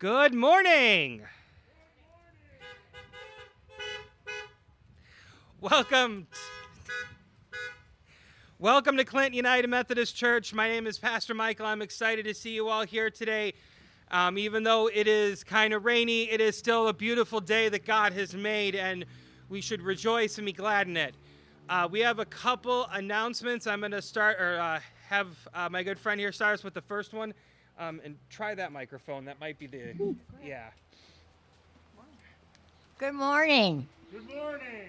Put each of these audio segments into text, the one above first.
Good morning. Welcome. Welcome to Clinton United Methodist Church. My name is Pastor Michael. I'm excited to see you all here today. Um, even though it is kind of rainy, it is still a beautiful day that God has made, and we should rejoice and be glad in it. Uh, we have a couple announcements. I'm going to start, or uh, have uh, my good friend here start us with the first one. Um, and try that microphone. That might be the, yeah. Good morning. Good morning.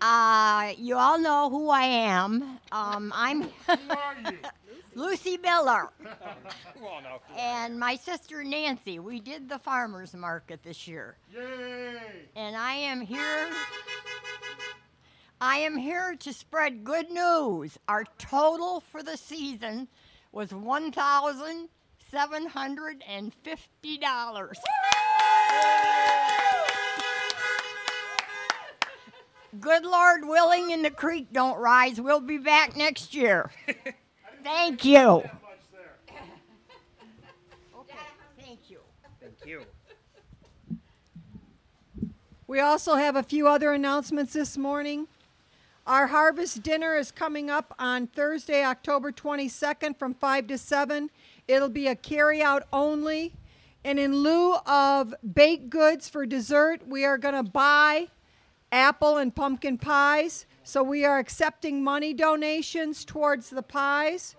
Uh, you all know who I am. Um, I'm Who are you? Lucy Miller Well, no. and my sister Nancy. We did the farmers market this year, Yay! and I am here. I am here to spread good news. Our total for the season was one thousand seven hundred and fifty dollars. Good Lord willing, and the creek don't rise. We'll be back next year. Thank you. Much there. Thank you. Thank you. We also have a few other announcements this morning. Our harvest dinner is coming up on Thursday, October 22nd from 5 to 7. It'll be a carry out only. And in lieu of baked goods for dessert, we are going to buy apple and pumpkin pies. So we are accepting money donations towards the pies.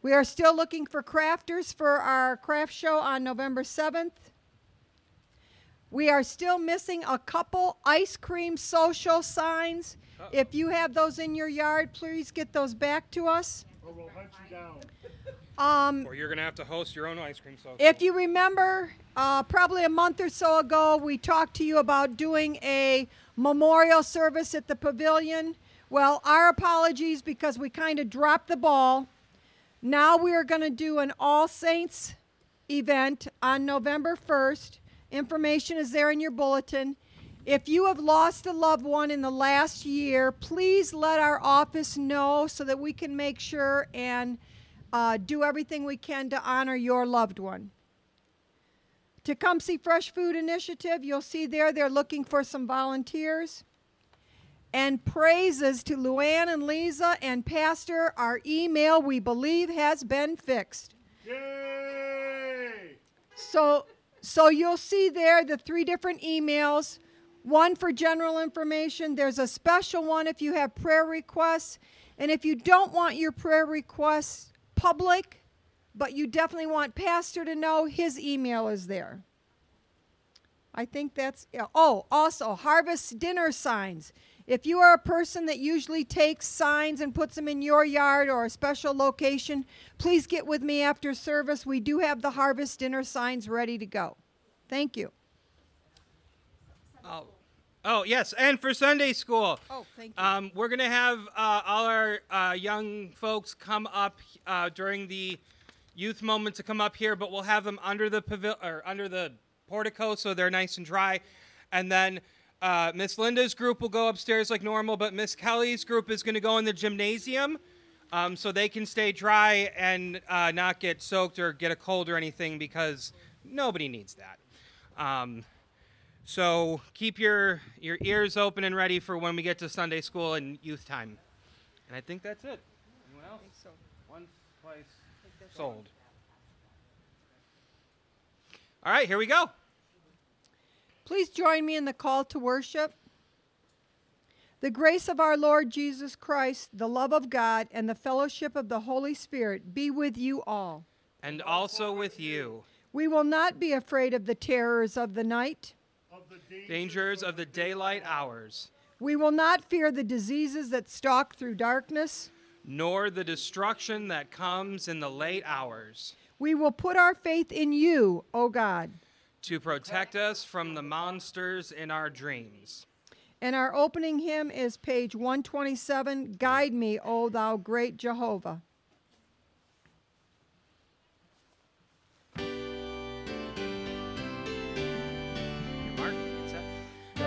We are still looking for crafters for our craft show on November 7th. We are still missing a couple ice cream social signs. If you have those in your yard, please get those back to us. Or we'll hunt you down. Um, Or you're going to have to host your own ice cream social. if you remember, uh, probably a month or so ago, we talked to you about doing a memorial service at the pavilion. Well, our apologies because we kind of dropped the ball. Now we are going to do an All Saints event on November 1st. Information is there in your bulletin. If you have lost a loved one in the last year, please let our office know so that we can make sure and uh, do everything we can to honor your loved one. Tecumseh Fresh Food Initiative, you'll see there they're looking for some volunteers. And praises to Luann and Lisa and Pastor. Our email, we believe, has been fixed. Yay! So, so you'll see there the three different emails. One for general information. There's a special one if you have prayer requests. And if you don't want your prayer requests public, but you definitely want Pastor to know, his email is there. I think that's, oh, also harvest dinner signs. If you are a person that usually takes signs and puts them in your yard or a special location, please get with me after service. We do have the harvest dinner signs ready to go. Thank you. Oh, yes, and for Sunday school. Oh, thank you. Um, we're gonna have uh, all our uh, young folks come up uh, during the youth moment to come up here, but we'll have them under the pavil- or under the portico so they're nice and dry, and then. Uh, Miss Linda's group will go upstairs like normal, but Miss Kelly's group is going to go in the gymnasium um, so they can stay dry and uh, not get soaked or get a cold or anything because nobody needs that. Um, so keep your your ears open and ready for when we get to Sunday school and youth time. And I think that's it. Anyone else? so. One place sold. All right, here we go. Please join me in the call to worship. The grace of our Lord Jesus Christ, the love of God, and the fellowship of the Holy Spirit be with you all. And also with you. We will not be afraid of the terrors of the night. Of the dangers Dangers of the daylight hours, We will not fear the diseases that stalk through darkness. nor the destruction that comes in the late hours, We will put our faith in you, O God. to protect us from the monsters in our dreams. And our opening hymn is page 127 Guide me, O thou great Jehovah.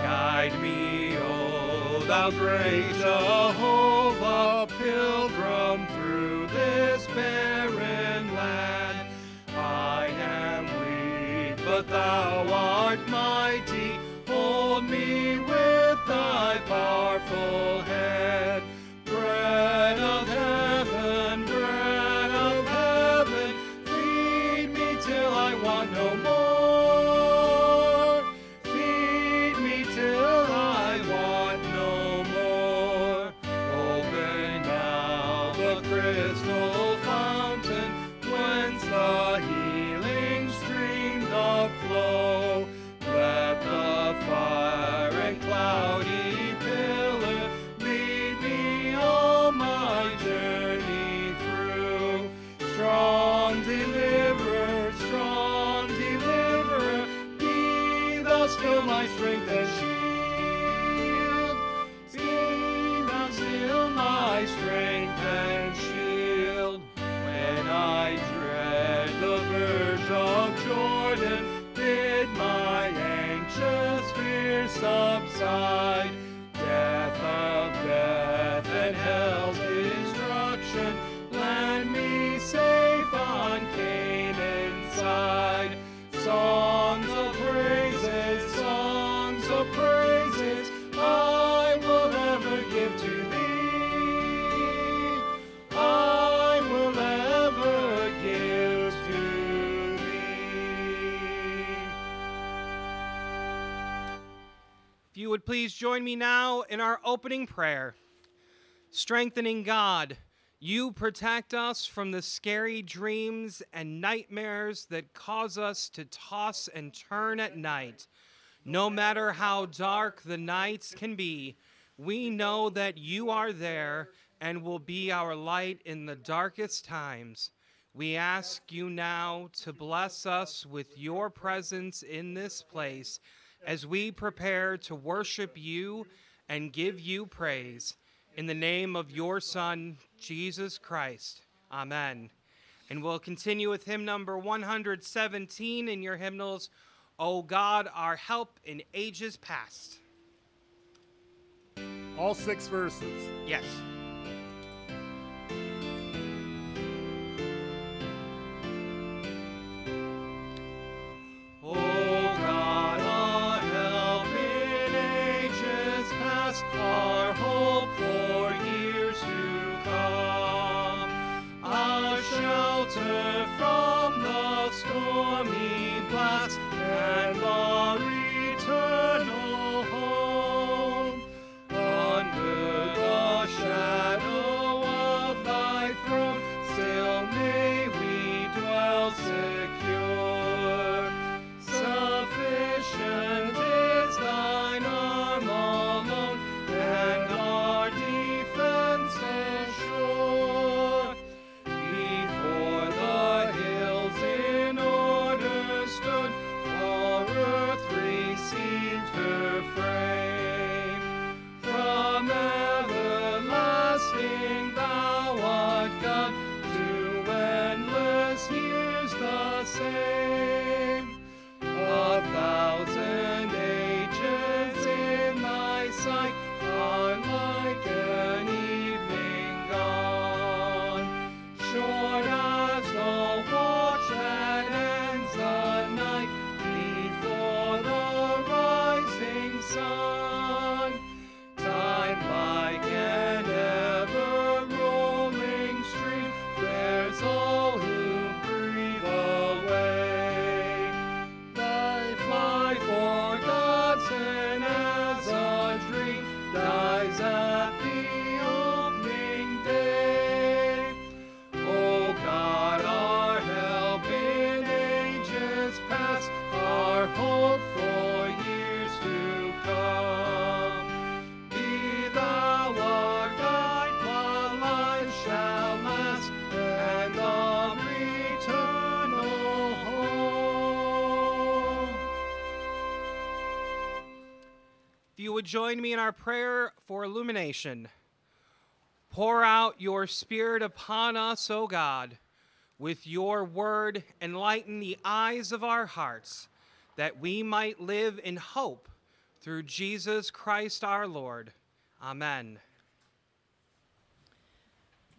Guide me, O thou great Jehovah, pilgrim through this barren land. I am weak but thou art mighty. Hold me with thy powerful hand. Crystal fountain, whence the please join me now in our opening prayer. Strengthening God, you protect us from the scary dreams and nightmares that cause us to toss and turn at night. No matter how dark the nights can be, we know that you are there and will be our light in the darkest times. We ask you now to bless us with your presence in this place as we prepare to worship you and give you praise. In the name of your Son, Jesus Christ. Amen. And we'll continue with hymn number 117 in your hymnals, O God, our help in ages past. All six verses. Yes. Join me in our prayer for illumination. Pour out your Spirit upon us, O God. With your word, enlighten the eyes of our hearts, that we might live in hope through Jesus Christ our Lord. Amen.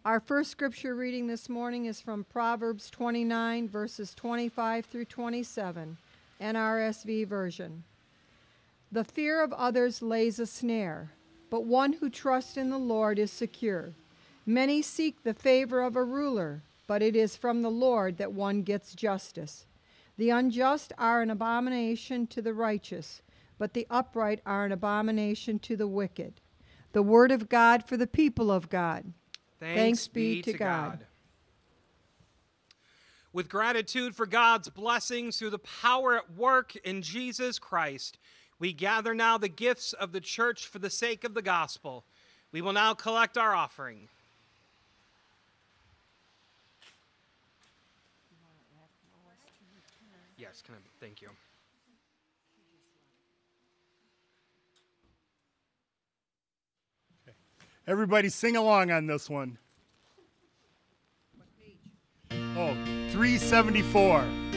Our first scripture reading this morning is from Proverbs 29, verses 25 through 27. NRSV version. The fear of others lays a snare, but one who trusts in the Lord is secure. Many seek the favor of a ruler, but it is from the Lord that one gets justice. The unjust are an abomination to the righteous, but the upright are an abomination to the wicked. The word of God for the people of God. Thanks be to God. With gratitude for God's blessings through the power at work in Jesus Christ, we gather now the gifts of the church for the sake of the gospel. We will now collect our offering. Yes, can I? Thank you. Everybody sing along on this one. Oh, 374.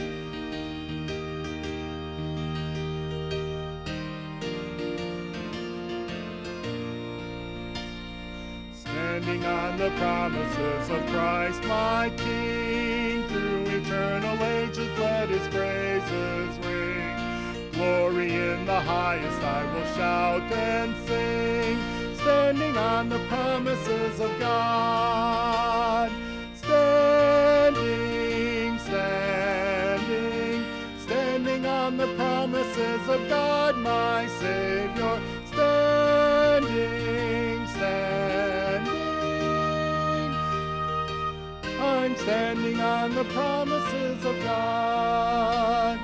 Standing on the promises of Christ my King, through eternal ages let his praises ring. Glory in the highest I will shout and sing, standing on the promises of God. Standing, standing, standing on the promises of God, my Savior. Standing on the promises of God.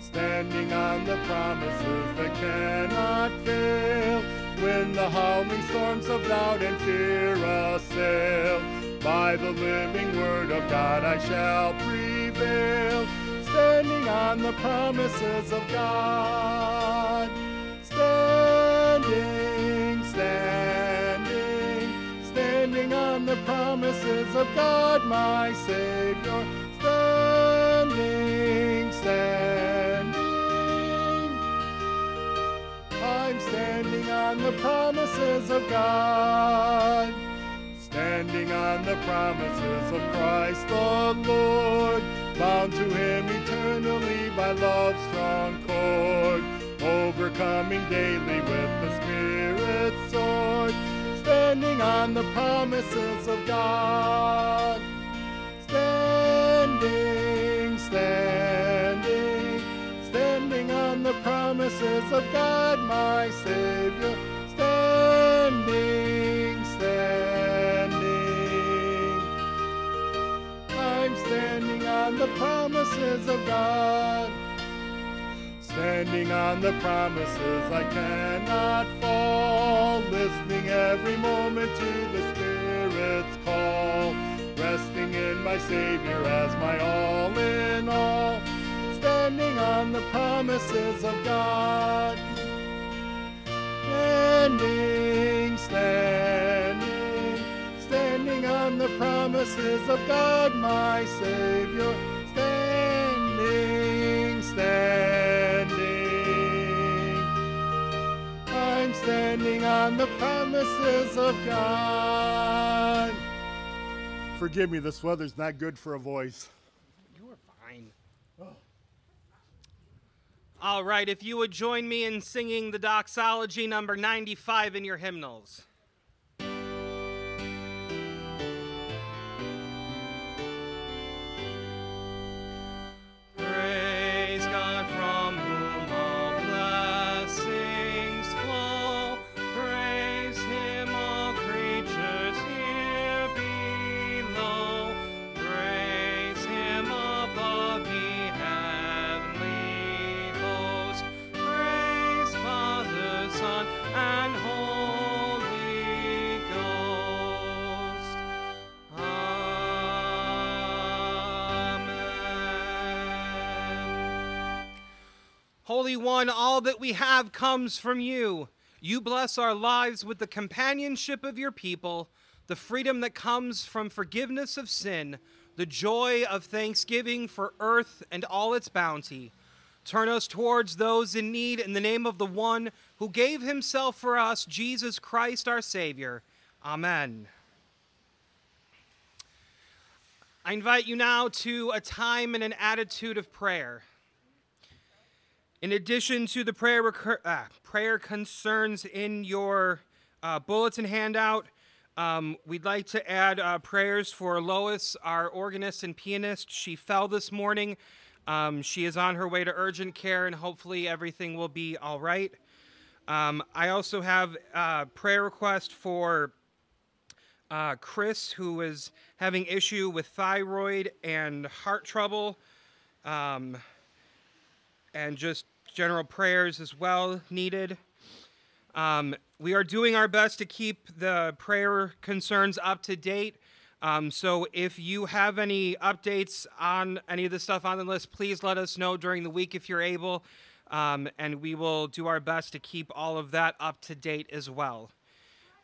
Standing on the promises that cannot fail. When the howling storms of doubt and fear assail, by the living word of God I shall prevail. Standing on the promises of God. On the promises of God, my Savior. Standing, standing. I'm standing on the promises of God. Standing on the promises of Christ the Lord. Bound to him eternally by love's strong cord. Overcoming daily with the Spirit's sword. Standing on the promises of God. Standing, standing, standing on the promises of God, my Savior. Standing, standing. I'm standing on the promises of God. Standing on the promises I cannot fall, listening every moment to the Spirit's call, resting in my Savior as my all in all, standing on the promises of God. Standing, standing, standing on the promises of God, my Savior. Standing, standing. I'm standing on the promises of God. Forgive me, this weather's not good for a voice. You are fine. All right, if you would join me in singing the doxology number 95 in your hymnals. Holy One, all that we have comes from you. You bless our lives with the companionship of your people, the freedom that comes from forgiveness of sin, the joy of thanksgiving for earth and all its bounty. Turn us towards those in need in the name of the one who gave himself for us, Jesus Christ our Savior. Amen. I invite you now to a time and an attitude of prayer. In addition to the prayer, recur- uh, prayer concerns in your uh, bulletin handout, um, we'd like to add uh, prayers for Lois, our organist and pianist. She fell this morning. Um, she is on her way to urgent care, and hopefully everything will be all right. Um, I also have a prayer request for uh, Chris, who is having issue with thyroid and heart trouble, um, and just general prayers as well needed. Um, we are doing our best to keep the prayer concerns up to date. Um, so if you have any updates on any of the stuff on the list, please let us know during the week if you're able, um, and we will do our best to keep all of that up to date as well.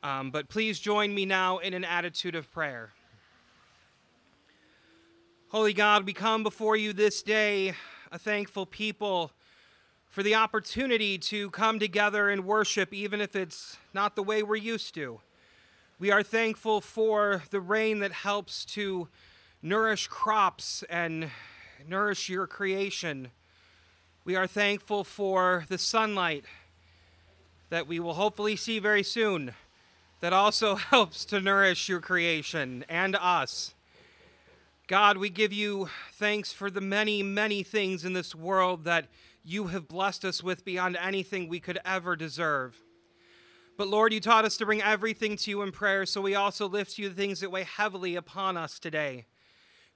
Um, but please join me now in an attitude of prayer. Holy God, we come before you this day, a thankful people for the opportunity to come together and worship, even if it's not the way we're used to. We are thankful for the rain that helps to nourish crops and nourish your creation. We are thankful for the sunlight that we will hopefully see very soon, that also helps to nourish your creation and us. God, we give you thanks for the many, many things in this world that you have blessed us with beyond anything we could ever deserve. But Lord, you taught us to bring everything to you in prayer, so we also lift you the things that weigh heavily upon us today.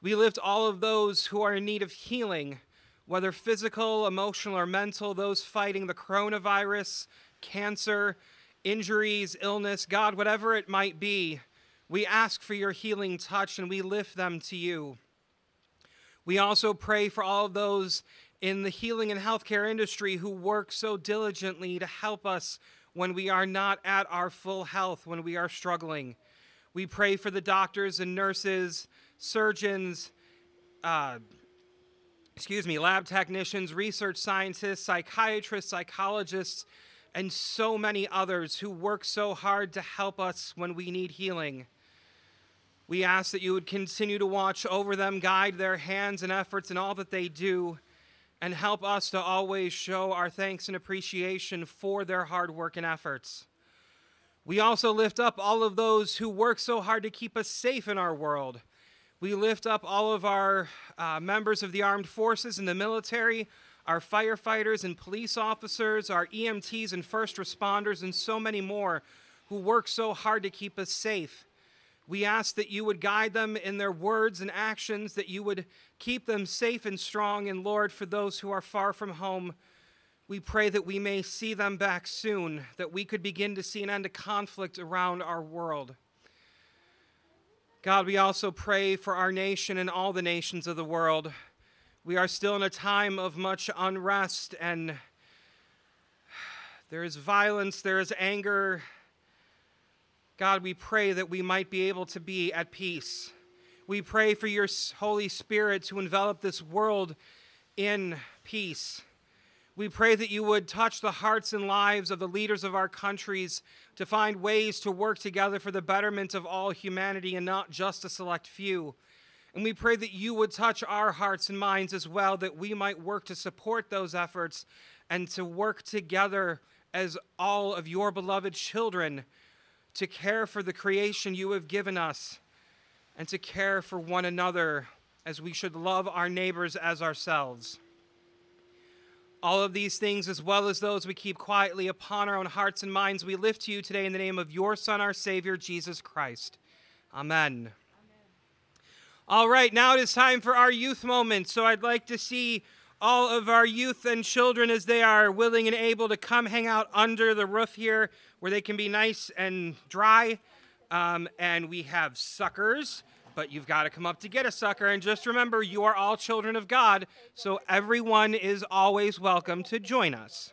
We lift all of those who are in need of healing, whether physical, emotional, or mental, those fighting the coronavirus, cancer, injuries, illness, God, whatever it might be. We ask for your healing touch and we lift them to you. We also pray for all of those in the healing and healthcare industry who work so diligently to help us when we are not at our full health, when we are struggling. We pray for the doctors and nurses, surgeons, uh, excuse me, lab technicians, research scientists, psychiatrists, psychologists, and so many others who work so hard to help us when we need healing. We ask that you would continue to watch over them, guide their hands and efforts in all that they do and help us to always show our thanks and appreciation for their hard work and efforts. We also lift up all of those who work so hard to keep us safe in our world. We lift up all of our uh, members of the armed forces and the military, our firefighters and police officers, our EMTs and first responders, and so many more who work so hard to keep us safe. We ask that you would guide them in their words and actions, that you would keep them safe and strong. And Lord, for those who are far from home, we pray that we may see them back soon, that we could begin to see an end to conflict around our world. God, we also pray for our nation and all the nations of the world. We are still in a time of much unrest, and there is violence, there is anger God, we pray that we might be able to be at peace. We pray for your Holy Spirit to envelop this world in peace. We pray that you would touch the hearts and lives of the leaders of our countries to find ways to work together for the betterment of all humanity and not just a select few. And we pray that you would touch our hearts and minds as well, that we might work to support those efforts and to work together as all of your beloved children to care for the creation you have given us, and to care for one another as we should love our neighbors as ourselves. All of these things, as well as those we keep quietly upon our own hearts and minds, we lift to you today in the name of your Son, our Savior, Jesus Christ. Amen. Amen. All right, now it is time for our youth moment. So I'd like to see all of our youth and children as they are willing and able to come hang out under the roof here where they can be nice and dry. Um, and we have suckers, but you've got to come up to get a sucker. And just remember, you are all children of God, so everyone is always welcome to join us.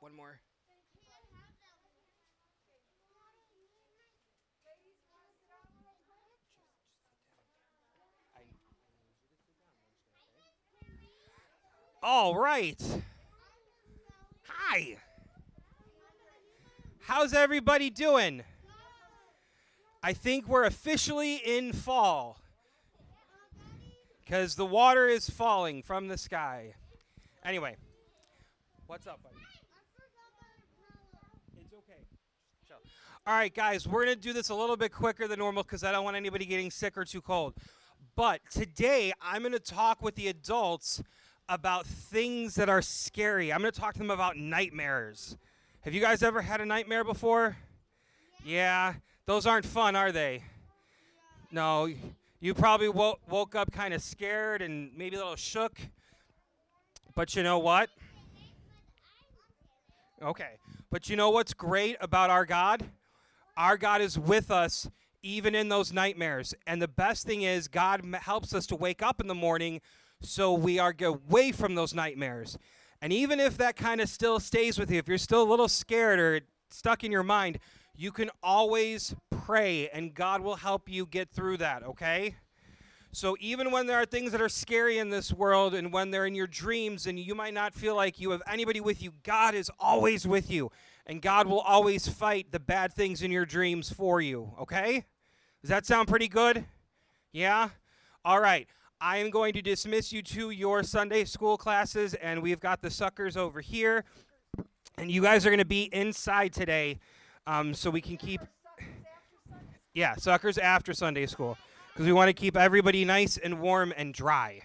one more. All right. Hi. How's everybody doing? I think we're officially in fall because the water is falling from the sky. Anyway, what's up, buddy? It's okay. Chill. All right, guys, we're going to do this a little bit quicker than normal because I don't want anybody getting sick or too cold. But today, I'm going to talk with the adults about things that are scary. I'm going to talk to them about nightmares. Have you guys ever had a nightmare before? Yeah, those aren't fun, are they? No, you probably wo- woke up kind of scared and maybe a little shook. But you know what? Okay. But you know what's great about our God? Our God is with us even in those nightmares. And the best thing is, God helps us to wake up in the morning so we are away from those nightmares. And even if that kind of still stays with you, if you're still a little scared or stuck in your mind, you can always pray and God will help you get through that, okay? So even when there are things that are scary in this world and when they're in your dreams and you might not feel like you have anybody with you, God is always with you. And God will always fight the bad things in your dreams for you, okay? Does that sound pretty good? Yeah? All right. I am going to dismiss you to your Sunday school classes, and we've got the suckers over here. And you guys are going to be inside today um, so we can keep. Yeah, suckers after Sunday school because we want to keep everybody nice and warm and dry.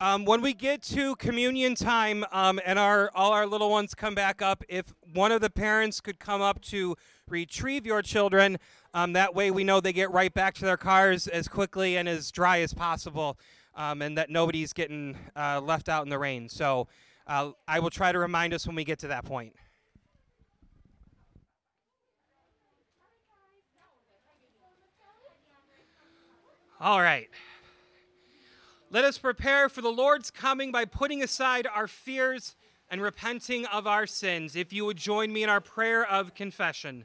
Um, when we get to communion time um, and our all our little ones come back up, if one of the parents could come up to retrieve your children, um, that way we know they get right back to their cars as quickly and as dry as possible, um, and that nobody's getting uh, left out in the rain. So uh, I will try to remind us when we get to that point. All right. Let us prepare for the Lord's coming by putting aside our fears and repenting of our sins. If you would join me in our prayer of confession.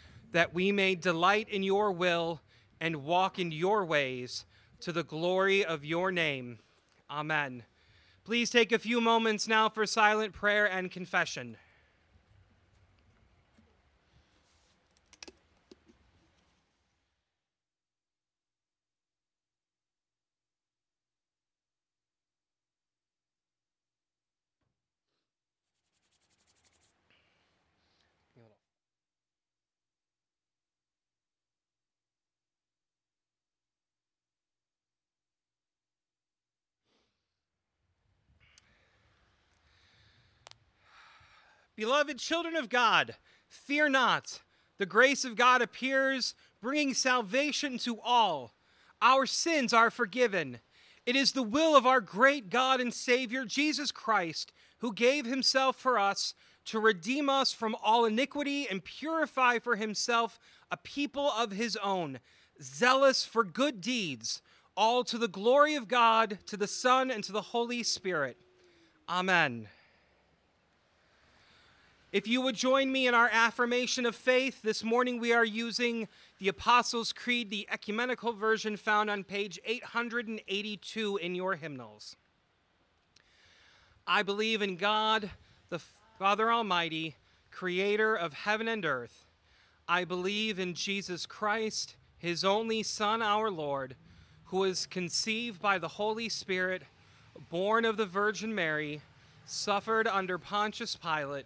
that we may delight in your will and walk in your ways to the glory of your name. Amen. Please take a few moments now for silent prayer and confession. Beloved children of God, fear not. The grace of God appears, bringing salvation to all. Our sins are forgiven. It is the will of our great God and Savior, Jesus Christ, who gave himself for us to redeem us from all iniquity and purify for himself a people of his own, zealous for good deeds, all to the glory of God, to the Son, and to the Holy Spirit. Amen. If you would join me in our affirmation of faith, this morning we are using the Apostles' Creed, the ecumenical version found on page 882 in your hymnals. I believe in God, the Father Almighty, creator of heaven and earth. I believe in Jesus Christ, his only Son, our Lord, who was conceived by the Holy Spirit, born of the Virgin Mary, suffered under Pontius Pilate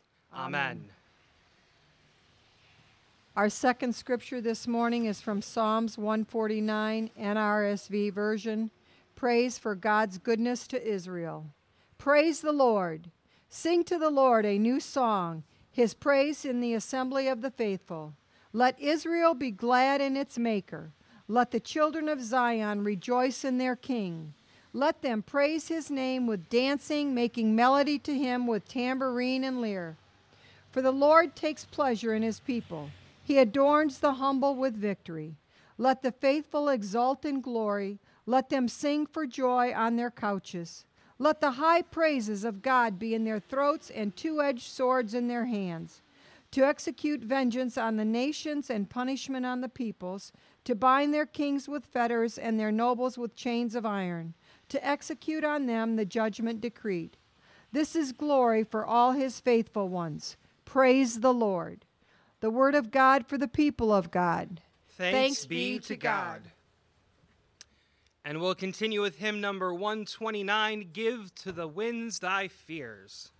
Amen. Our second scripture this morning is from Psalms 149, NRSV version. Praise for God's goodness to Israel. Praise the Lord. Sing to the Lord a new song, his praise in the assembly of the faithful. Let Israel be glad in its Maker. Let the children of Zion rejoice in their King. Let them praise his name with dancing, making melody to him with tambourine and lyre. For the Lord takes pleasure in his people. He adorns the humble with victory. Let the faithful exult in glory. Let them sing for joy on their couches. Let the high praises of God be in their throats and two edged swords in their hands, to execute vengeance on the nations and punishment on the peoples, to bind their kings with fetters and their nobles with chains of iron, to execute on them the judgment decreed. This is glory for all his faithful ones. Praise the Lord. The word of God for the people of God. Thanks, Thanks be be to to God. And we'll continue with hymn number 129 Give to the Winds Thy Fears.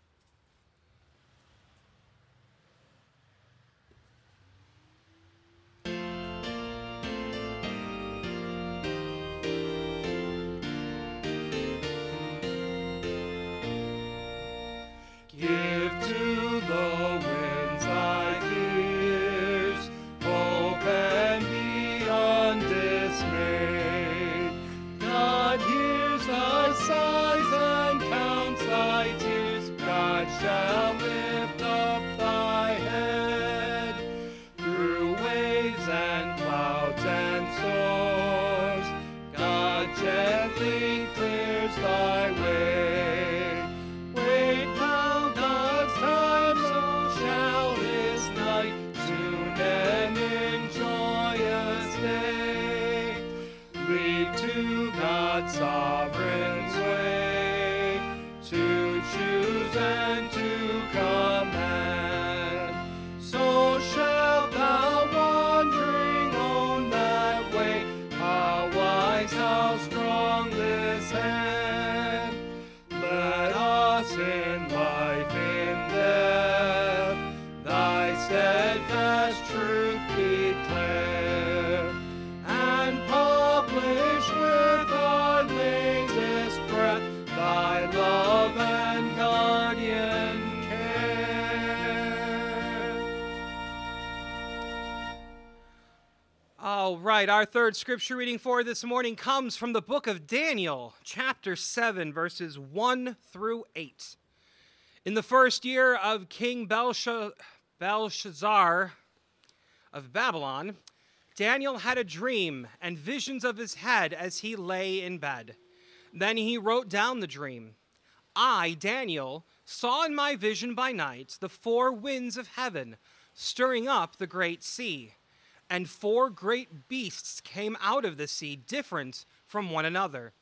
Right, our third scripture reading for this morning comes from the book of Daniel, chapter 7, verses 1 through 8. In the first year of King Belshazzar of Babylon, Daniel had a dream and visions of his head as he lay in bed. Then he wrote down the dream. I, Daniel, saw in my vision by night the four winds of heaven stirring up the great sea, and four great beasts came out of the sea, different from one another.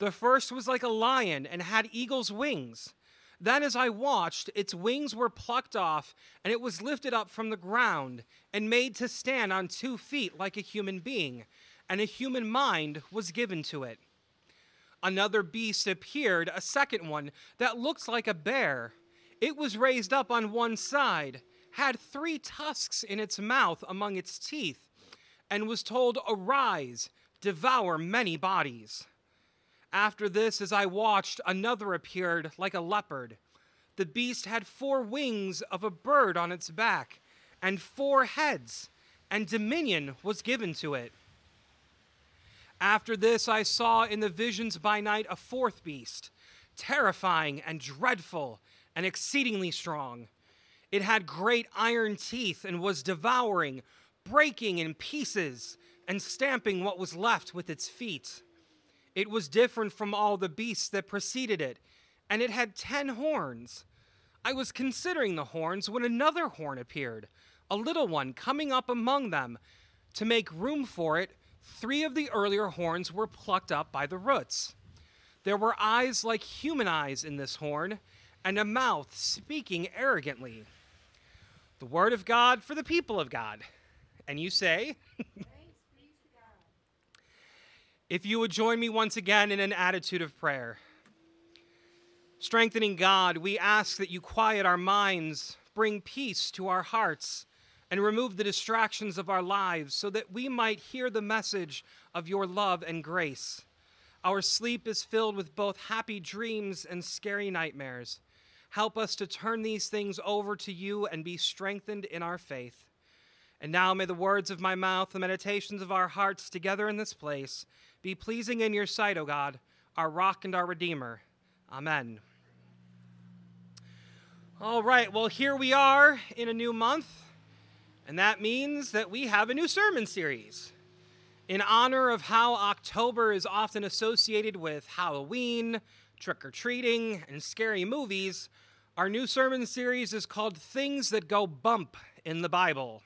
The first was like a lion and had eagle's wings. Then, as I watched, its wings were plucked off, and it was lifted up from the ground and made to stand on two feet like a human being, and a human mind was given to it. Another beast appeared, a second one, that looked like a bear. It was raised up on one side, had three tusks in its mouth among its teeth, and was told, Arise, devour many bodies. After this, as I watched, another appeared like a leopard. the beast had four wings of a bird on its back, and four heads, and dominion was given to it. After this, I saw in the visions by night a fourth beast, terrifying and dreadful and exceedingly strong. It had great iron teeth and was devouring, breaking in pieces, and stamping what was left with its feet. It was different from all the beasts that preceded it, and it had ten horns. I was considering the horns when another horn appeared, a little one coming up among them. To make room for it, three of the earlier horns were plucked up by the roots. There were eyes like human eyes in this horn, and a mouth speaking arrogantly. The word of God for the people of God. And you say, If you would join me once again in an attitude of prayer. Strengthening God, we ask that you quiet our minds, bring peace to our hearts, and remove the distractions of our lives so that we might hear the message of your love and grace. Our sleep is filled with both happy dreams and scary nightmares. Help us to turn these things over to you and be strengthened in our faith. And now may the words of my mouth, the meditations of our hearts together in this place, be pleasing in your sight, O God, our rock and our redeemer. Amen. All right, well, here we are in a new month, and that means that we have a new sermon series. In honor of how October is often associated with Halloween, trick or treating, and scary movies, our new sermon series is called Things That Go Bump in the Bible.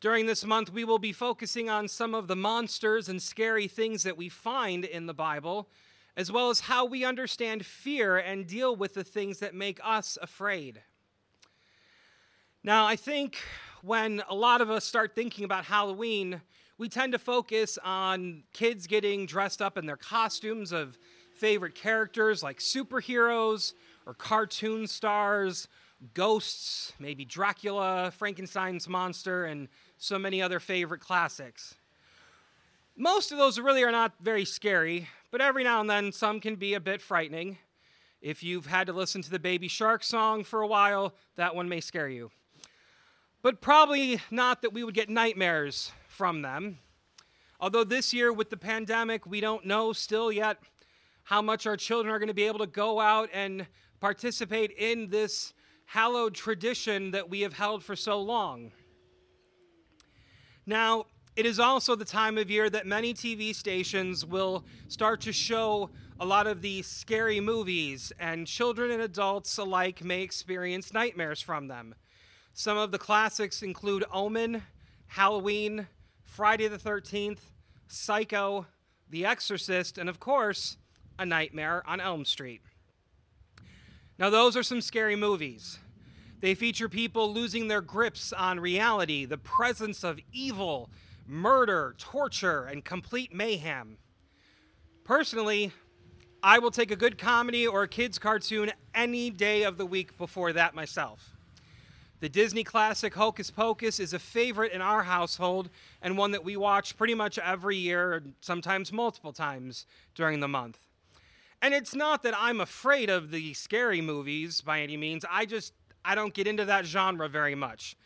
During this month, we will be focusing on some of the monsters and scary things that we find in the Bible, as well as how we understand fear and deal with the things that make us afraid. Now, I think when a lot of us start thinking about Halloween, we tend to focus on kids getting dressed up in their costumes of favorite characters like superheroes or cartoon stars, ghosts, maybe Dracula, Frankenstein's monster, and so many other favorite classics. Most of those really are not very scary, but every now and then some can be a bit frightening. If you've had to listen to the Baby Shark song for a while, that one may scare you. But probably not that we would get nightmares from them. Although this year, with the pandemic, we don't know still yet how much our children are going to be able to go out and participate in this hallowed tradition that we have held for so long. Now, it is also the time of year that many TV stations will start to show a lot of these scary movies, and children and adults alike may experience nightmares from them. Some of the classics include Omen, Halloween, Friday the 13th, Psycho, The Exorcist, and of course, A Nightmare on Elm Street. Now, those are some scary movies. They feature people losing their grips on reality, the presence of evil, murder, torture, and complete mayhem. Personally, I will take a good comedy or a kids' cartoon any day of the week before that myself. The Disney classic Hocus Pocus is a favorite in our household and one that we watch pretty much every year, sometimes multiple times during the month. And it's not that I'm afraid of the scary movies by any means. I just I don't get into that genre very much.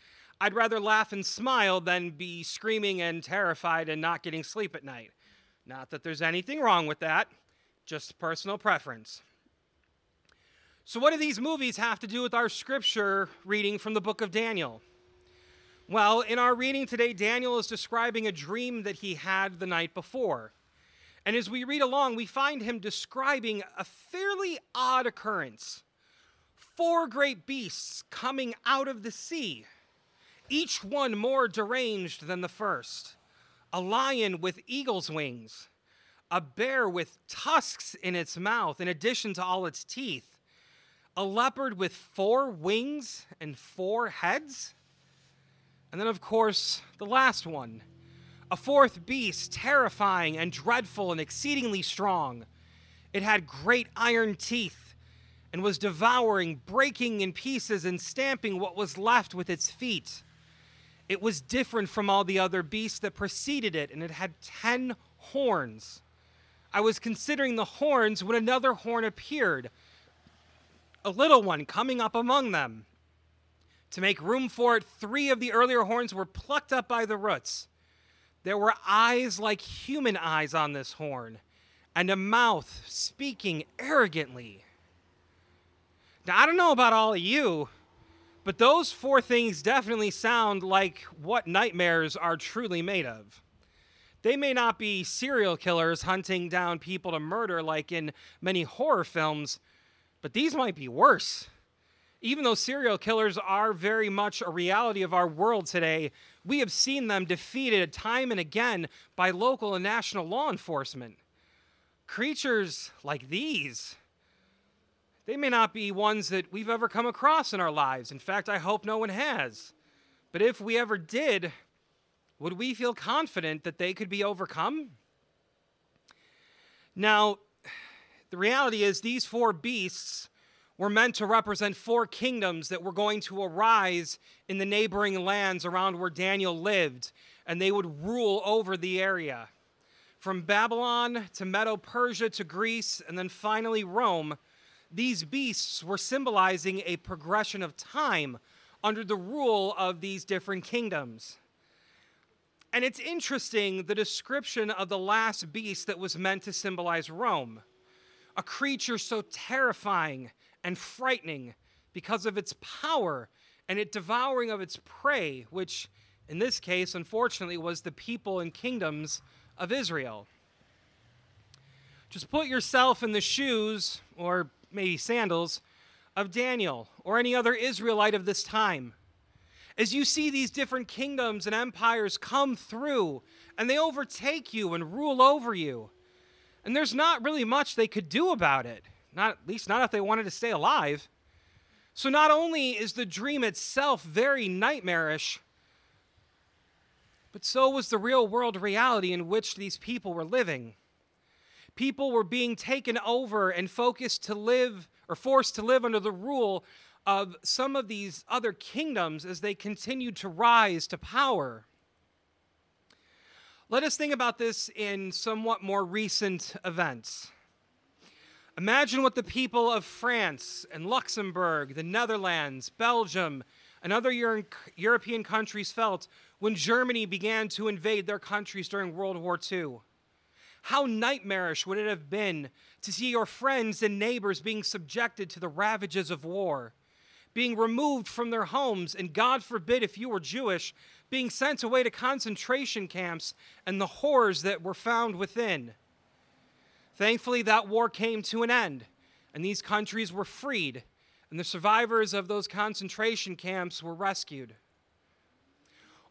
I'd rather laugh and smile than be screaming and terrified and not getting sleep at night. Not that there's anything wrong with that, just personal preference. So, what do these movies have to do with our scripture reading from the book of Daniel? Well, in our reading today, Daniel is describing a dream that he had the night before. And as we read along, we find him describing a fairly odd occurrence four great beasts coming out of the sea, each one more deranged than the first a lion with eagle's wings, a bear with tusks in its mouth, in addition to all its teeth, a leopard with four wings and four heads. And then, of course, the last one a fourth beast, terrifying and dreadful and exceedingly strong. It had great iron teeth and was devouring, breaking in pieces, and stamping what was left with its feet. It was different from all the other beasts that preceded it, and it had ten horns. I was considering the horns when another horn appeared, a little one coming up among them. To make room for it, three of the earlier horns were plucked up by the roots. There were eyes like human eyes on this horn, and a mouth speaking arrogantly. Now, I don't know about all of you, but those four things definitely sound like what nightmares are truly made of. They may not be serial killers hunting down people to murder like in many horror films, but these might be worse. Even though serial killers are very much a reality of our world today, we have seen them defeated time and again by local and national law enforcement. Creatures like these, they may not be ones that we've ever come across in our lives. In fact, I hope no one has. But if we ever did, would we feel confident that they could be overcome? Now, the reality is, these four beasts were meant to represent four kingdoms that were going to arise in the neighboring lands around where Daniel lived, and they would rule over the area. From Babylon to Medo Persia to Greece, and then finally Rome, these beasts were symbolizing a progression of time under the rule of these different kingdoms. And it's interesting the description of the last beast that was meant to symbolize Rome a creature so terrifying and frightening because of its power and its devouring of its prey, which in this case, unfortunately, was the people and kingdoms of Israel. Just put yourself in the shoes, or maybe sandals, of Daniel or any other Israelite of this time as you see these different kingdoms and empires come through and they overtake you and rule over you. And there's not really much they could do about it, not at least not if they wanted to stay alive. So not only is the dream itself very nightmarish, but so was the real world reality in which these people were living. People were being taken over and focused to live or forced to live under the rule of some of these other kingdoms as they continued to rise to power. Let us think about this in somewhat more recent events. Imagine what the people of France and Luxembourg, the Netherlands, Belgium, and other Euro- European countries felt when Germany began to invade their countries during World War II. How nightmarish would it have been to see your friends and neighbors being subjected to the ravages of war? being removed from their homes, and God forbid if you were Jewish, being sent away to concentration camps and the horrors that were found within. Thankfully, that war came to an end, and these countries were freed, and the survivors of those concentration camps were rescued.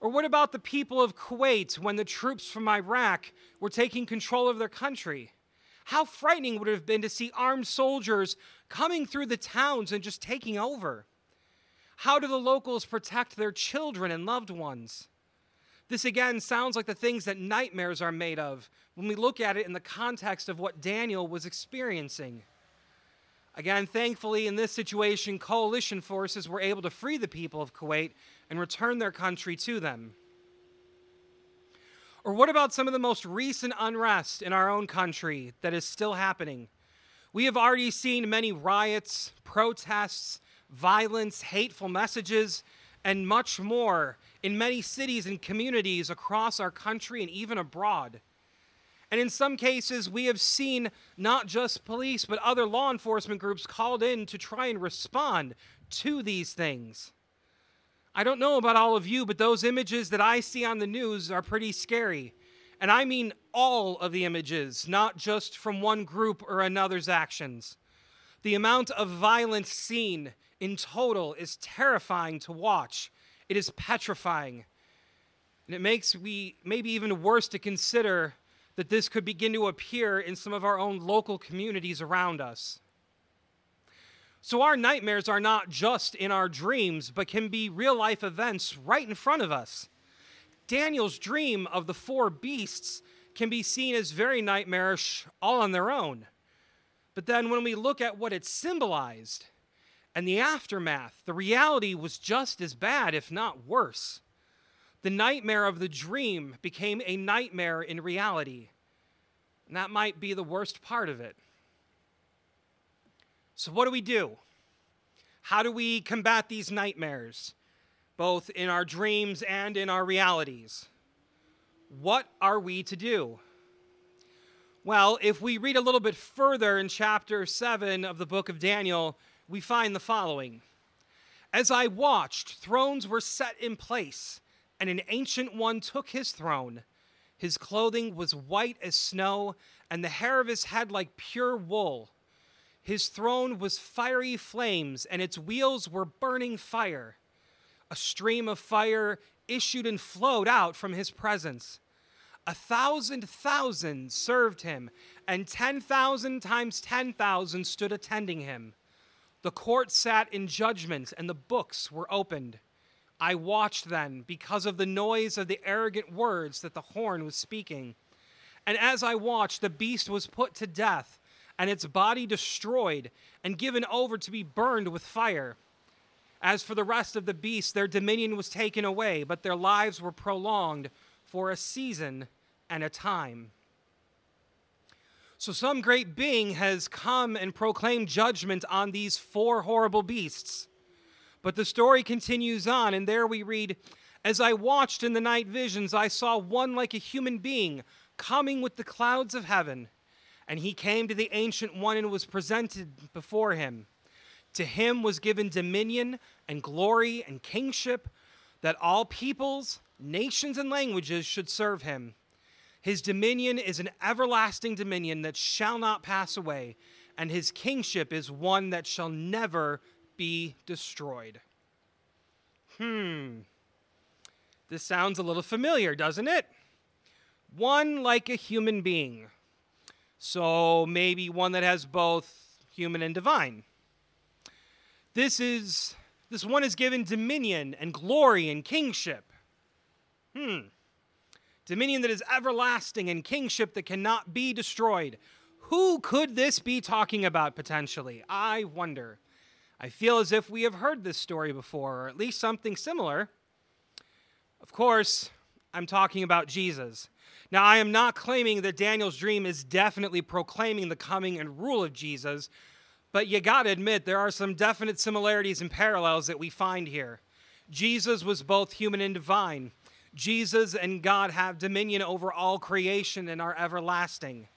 Or what about the people of Kuwait when the troops from Iraq were taking control of their country? How frightening would it have been to see armed soldiers coming through the towns and just taking over? How do the locals protect their children and loved ones? This again sounds like the things that nightmares are made of when we look at it in the context of what Daniel was experiencing. Again, thankfully, in this situation, coalition forces were able to free the people of Kuwait and return their country to them. Or what about some of the most recent unrest in our own country that is still happening? We have already seen many riots, protests, violence, hateful messages, and much more in many cities and communities across our country and even abroad. And in some cases, we have seen not just police, but other law enforcement groups called in to try and respond to these things. I don't know about all of you, but those images that I see on the news are pretty scary. And I mean all of the images, not just from one group or another's actions. The amount of violence seen in total is terrifying to watch. It is petrifying. And it makes we maybe even worse to consider that this could begin to appear in some of our own local communities around us. So, our nightmares are not just in our dreams, but can be real life events right in front of us. Daniel's dream of the four beasts can be seen as very nightmarish all on their own. But then, when we look at what it symbolized, and the aftermath, the reality was just as bad, if not worse. The nightmare of the dream became a nightmare in reality. And that might be the worst part of it. So, what do we do? How do we combat these nightmares, both in our dreams and in our realities? What are we to do? Well, if we read a little bit further in chapter 7 of the book of Daniel, we find the following As I watched, thrones were set in place, and an ancient one took his throne. His clothing was white as snow, and the hair of his head like pure wool. His throne was fiery flames, and its wheels were burning fire. A stream of fire issued and flowed out from his presence. A thousand thousand served him, and 10,000 times 10,000 stood attending him. The court sat in judgment, and the books were opened. I watched then because of the noise of the arrogant words that the horn was speaking. And as I watched, the beast was put to death, and its body destroyed, and given over to be burned with fire. As for the rest of the beasts, their dominion was taken away, but their lives were prolonged for a season and a time. So, some great being has come and proclaimed judgment on these four horrible beasts. But the story continues on, and there we read As I watched in the night visions, I saw one like a human being coming with the clouds of heaven. And he came to the Ancient One and was presented before him. To him was given dominion and glory and kingship, that all peoples, nations, and languages should serve him. His dominion is an everlasting dominion that shall not pass away, and his kingship is one that shall never be destroyed. Hmm. This sounds a little familiar, doesn't it? One like a human being. So maybe one that has both human and divine. This is this one is given dominion and glory and kingship. Hmm. Dominion that is everlasting and kingship that cannot be destroyed. Who could this be talking about potentially? I wonder. I feel as if we have heard this story before, or at least something similar. Of course, I'm talking about Jesus. Now, I am not claiming that Daniel's dream is definitely proclaiming the coming and rule of Jesus, but you got to admit, there are some definite similarities and parallels that we find here. Jesus was both human and divine. Jesus and God have dominion over all creation and are everlasting.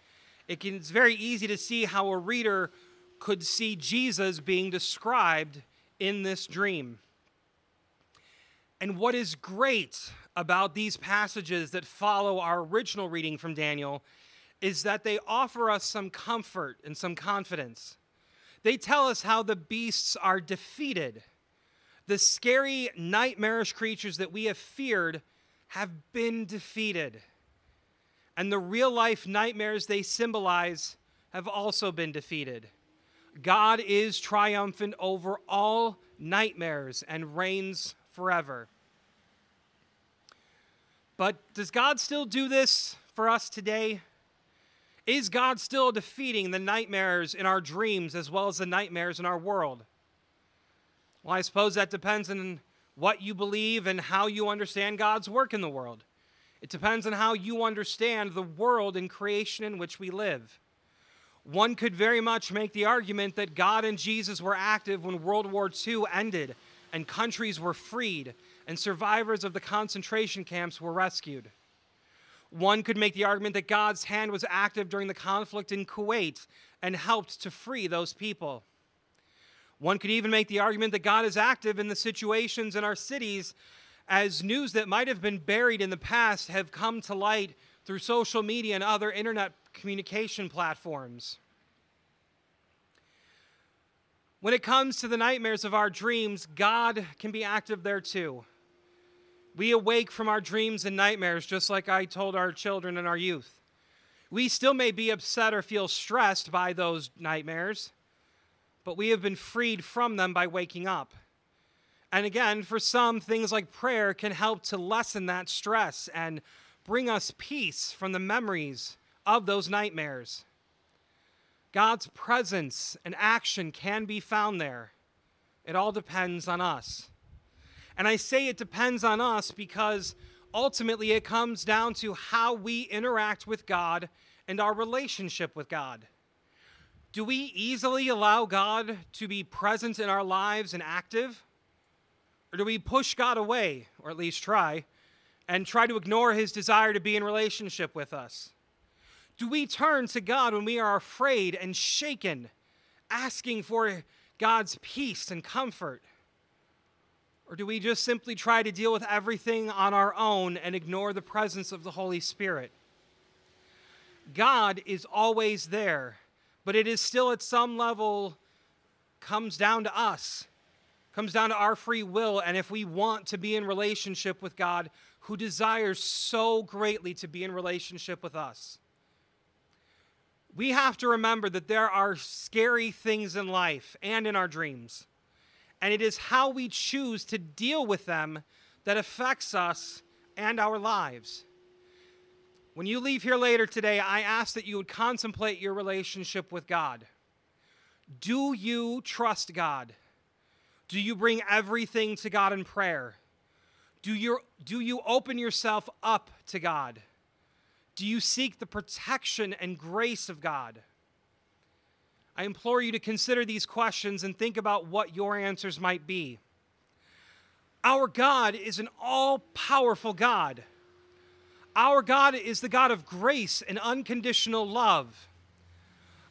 It can, it's very easy to see how a reader could see Jesus being described in this dream. And what is great about these passages that follow our original reading from Daniel is that they offer us some comfort and some confidence. They tell us how the beasts are defeated. The scary, nightmarish creatures that we have feared have been defeated. And the real life nightmares they symbolize have also been defeated. God is triumphant over all nightmares and reigns forever. But does God still do this for us today? Is God still defeating the nightmares in our dreams as well as the nightmares in our world? Well, I suppose that depends on what you believe and how you understand God's work in the world. It depends on how you understand the world and creation in which we live. One could very much make the argument that God and Jesus were active when World War II ended and countries were freed and survivors of the concentration camps were rescued. One could make the argument that God's hand was active during the conflict in Kuwait and helped to free those people. One could even make the argument that God is active in the situations in our cities as news that might have been buried in the past have come to light through social media and other internet communication platforms. When it comes to the nightmares of our dreams, God can be active there too. We awake from our dreams and nightmares, just like I told our children and our youth. We still may be upset or feel stressed by those nightmares, but we have been freed from them by waking up. And again, for some, things like prayer can help to lessen that stress and bring us peace from the memories of those nightmares. God's presence and action can be found there. It all depends on us. And I say it depends on us because ultimately it comes down to how we interact with God and our relationship with God. Do we easily allow God to be present in our lives and active? Or do we push God away, or at least try, and try to ignore his desire to be in relationship with us? Do we turn to God when we are afraid and shaken, asking for God's peace and comfort? Or do we just simply try to deal with everything on our own and ignore the presence of the Holy Spirit? God is always there, but it is still at some level comes down to us, comes down to our free will, and if we want to be in relationship with God, who desires so greatly to be in relationship with us. We have to remember that there are scary things in life and in our dreams and it is how we choose to deal with them that affects us and our lives. When you leave here later today, I ask that you would contemplate your relationship with God. Do you trust God? Do you bring everything to God in prayer? Do you, do you open yourself up to God? Do you seek the protection and grace of God? I implore you to consider these questions and think about what your answers might be. Our God is an all powerful God. Our God is the God of grace and unconditional love.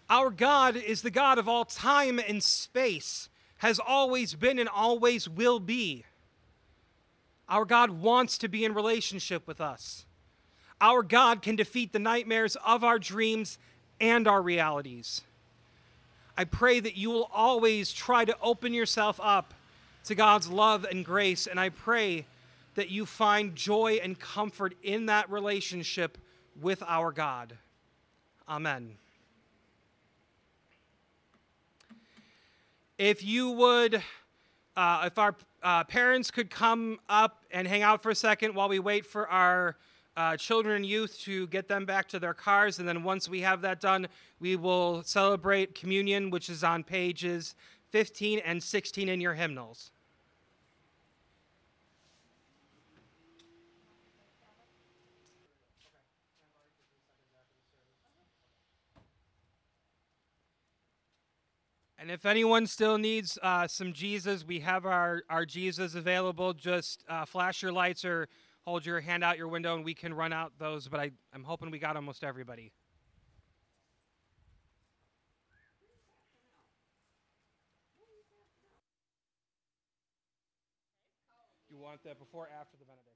Our God is the God of all time and space, has always been and always will be. Our God wants to be in relationship with us. Our God can defeat the nightmares of our dreams and our realities. I pray that you will always try to open yourself up to God's love and grace. And I pray that you find joy and comfort in that relationship with our God. Amen. If you would, uh, if our uh, parents could come up and hang out for a second while we wait for our uh, children and youth to get them back to their cars. And then once we have that done, we will celebrate communion, which is on pages 15 and 16 in your hymnals. And if anyone still needs uh, some Jesus, we have our, our Jesus available. Just uh, flash your lights or hold your hand out your window and we can run out those, but I, I'm hoping we got almost everybody. You want that before after the benediction?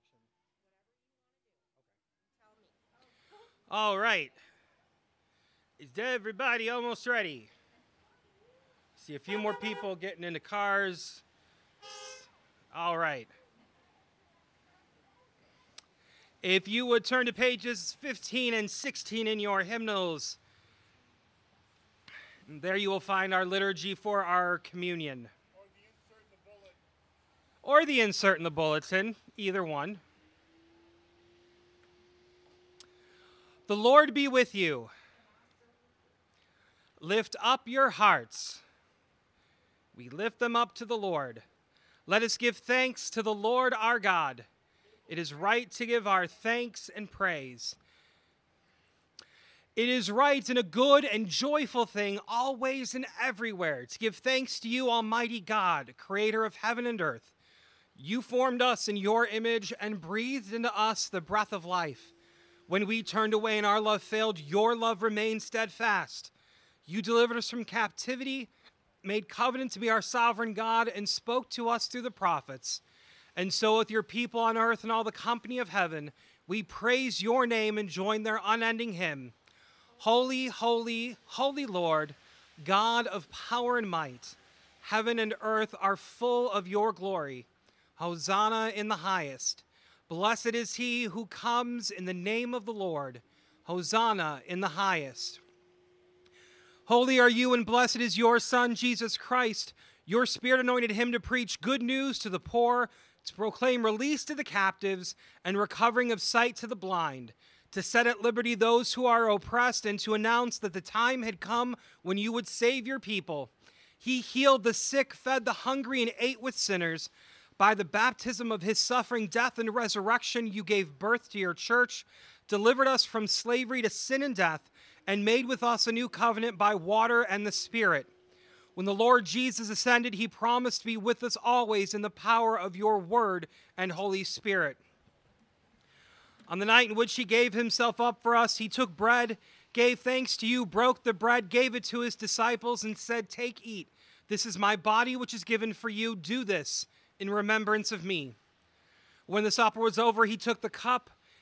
All right. Is everybody almost ready? See a few more people getting into cars. All right. If you would turn to pages 15 and 16 in your hymnals, there you will find our liturgy for our communion. Or the insert in the bulletin, either one. The Lord be with you. Lift up your hearts. We lift them up to the Lord. Let us give thanks to the Lord our God. It is right to give our thanks and praise. It is right and a good and joyful thing, always and everywhere, to give thanks to you, Almighty God, creator of heaven and earth. You formed us in your image and breathed into us the breath of life. When we turned away and our love failed, your love remained steadfast. You delivered us from captivity, made covenant to be our sovereign God, and spoke to us through the prophets. And so, with your people on earth and all the company of heaven, we praise your name and join their unending hymn Holy, holy, holy Lord, God of power and might. Heaven and earth are full of your glory. Hosanna in the highest. Blessed is he who comes in the name of the Lord. Hosanna in the highest. Holy are you, and blessed is your Son, Jesus Christ. Your Spirit anointed him to preach good news to the poor to proclaim release to the captives and recovering of sight to the blind, to set at liberty those who are oppressed, and to announce that the time had come when you would save your people. He healed the sick, fed the hungry, and ate with sinners. By the baptism of his suffering, death, and resurrection, you gave birth to your church, delivered us from slavery to sin and death, and made with us a new covenant by water and the Spirit. When the Lord Jesus ascended, he promised to be with us always in the power of your word and Holy Spirit. On the night in which he gave himself up for us, he took bread, gave thanks to you, broke the bread, gave it to his disciples, and said, Take, eat. This is my body, which is given for you. Do this in remembrance of me. When the supper was over, he took the cup,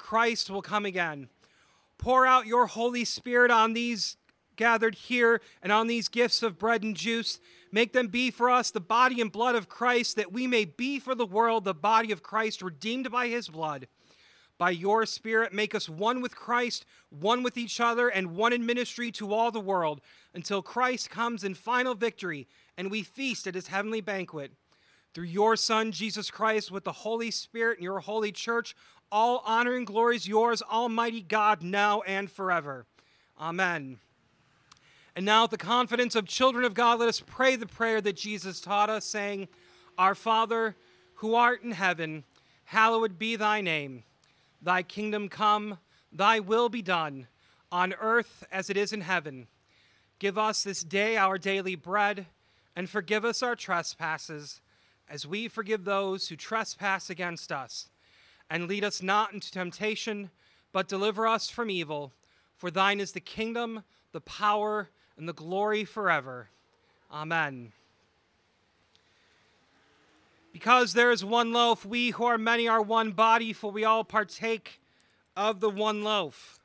Christ will come again. Pour out your Holy Spirit on these gathered here and on these gifts of bread and juice. Make them be for us the body and blood of Christ, that we may be for the world the body of Christ, redeemed by his blood. By your Spirit, make us one with Christ, one with each other, and one in ministry to all the world, until Christ comes in final victory and we feast at his heavenly banquet. Through your Son, Jesus Christ, with the Holy Spirit and your holy church, all honor and glory is yours, Almighty God, now and forever. Amen. And now, with the confidence of children of God, let us pray the prayer that Jesus taught us, saying, Our Father, who art in heaven, hallowed be thy name. Thy kingdom come, thy will be done, on earth as it is in heaven. Give us this day our daily bread, and forgive us our trespasses, as we forgive those who trespass against us. And lead us not into temptation, but deliver us from evil. For thine is the kingdom, the power, and the glory forever. Amen. Because there is one loaf, we who are many are one body, for we all partake of the one loaf.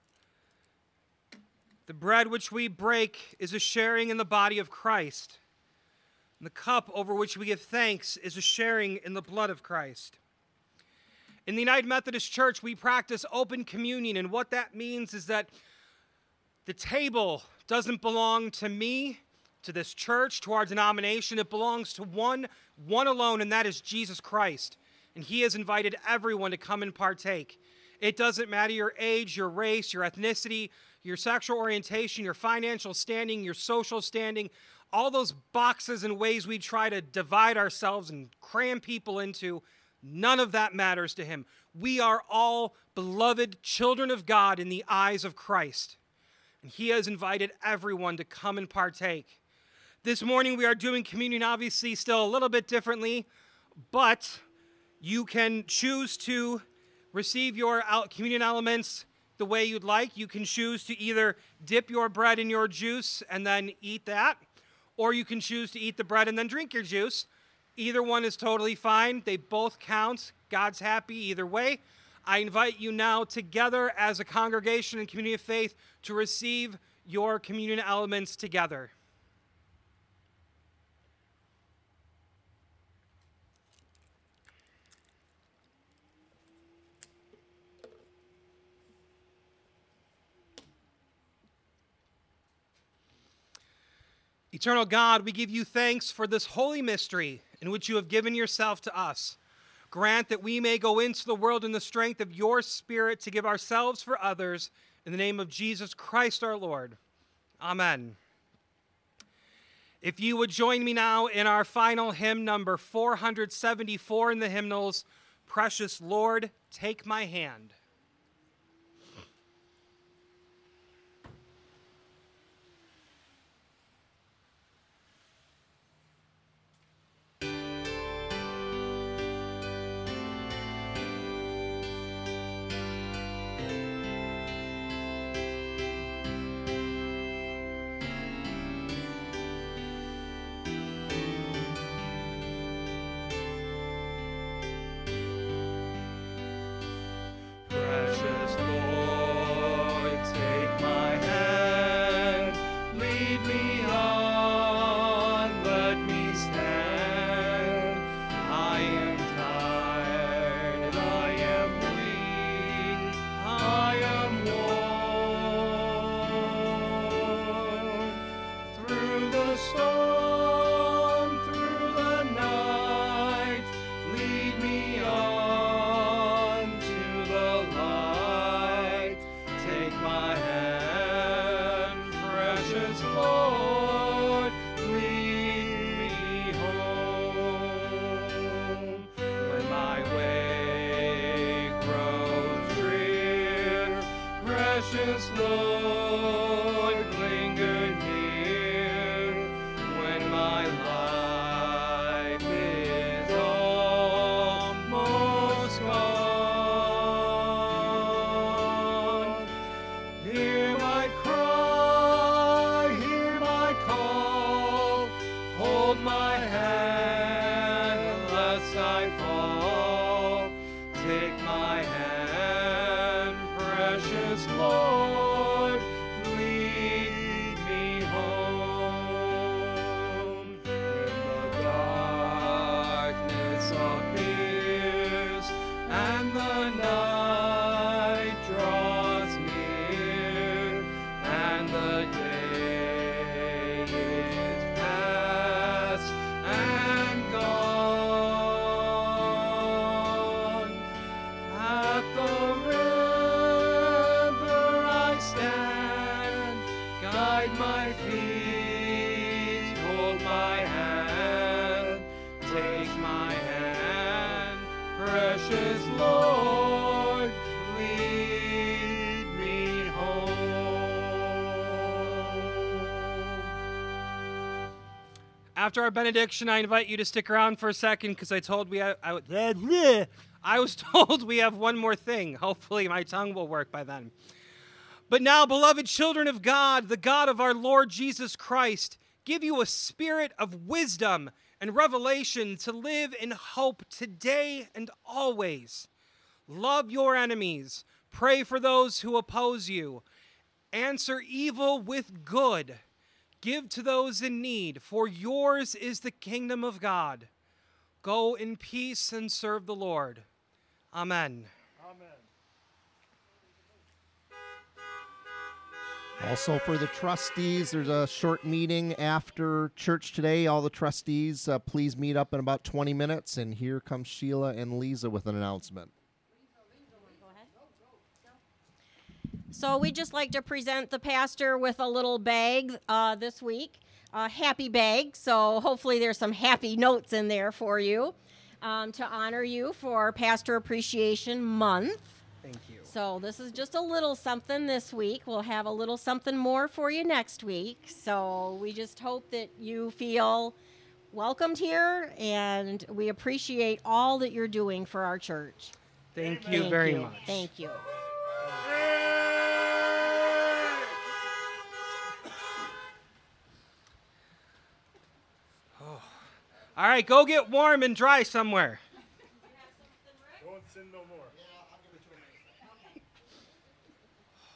The bread which we break is a sharing in the body of Christ. And the cup over which we give thanks is a sharing in the blood of Christ. In the United Methodist Church, we practice open communion, and what that means is that the table doesn't belong to me, to this church, to our denomination. It belongs to one, one alone, and that is Jesus Christ. And He has invited everyone to come and partake. It doesn't matter your age, your race, your ethnicity, your sexual orientation, your financial standing, your social standing, all those boxes and ways we try to divide ourselves and cram people into, none of that matters to him. We are all beloved children of God in the eyes of Christ. And he has invited everyone to come and partake. This morning we are doing communion, obviously, still a little bit differently, but you can choose to receive your communion elements the way you'd like. You can choose to either dip your bread in your juice and then eat that, or you can choose to eat the bread and then drink your juice. Either one is totally fine. They both count. God's happy either way. I invite you now together as a congregation and community of faith to receive your communion elements together. Eternal God, we give you thanks for this holy mystery in which you have given yourself to us. Grant that we may go into the world in the strength of your Spirit to give ourselves for others in the name of Jesus Christ our Lord. Amen. If you would join me now in our final hymn, number 474 in the hymnals, Precious Lord, Take My Hand. After our benediction, I invite you to stick around for a second because I told we I was told we have one more thing. Hopefully, my tongue will work by then. But now, beloved children of God, the God of our Lord Jesus Christ, give you a spirit of wisdom and revelation to live in hope today and always. Love your enemies, pray for those who oppose you, answer evil with good, give to those in need, for yours is the kingdom of God. Go in peace and serve the Lord. Amen. Also, for the trustees, there's a short meeting after church today. All the trustees, uh, please meet up in about 20 minutes. And here comes Sheila and Lisa with an announcement. So we just like to present the pastor with a little bag uh, this week, a happy bag. So hopefully there's some happy notes in there for you um, to honor you for Pastor Appreciation Month. Thank you. So this is just a little something this week. We'll have a little something more for you next week. So we just hope that you feel welcomed here and we appreciate all that you're doing for our church. Thank you Thank very you. much. Thank you. Oh. All right, go get warm and dry somewhere.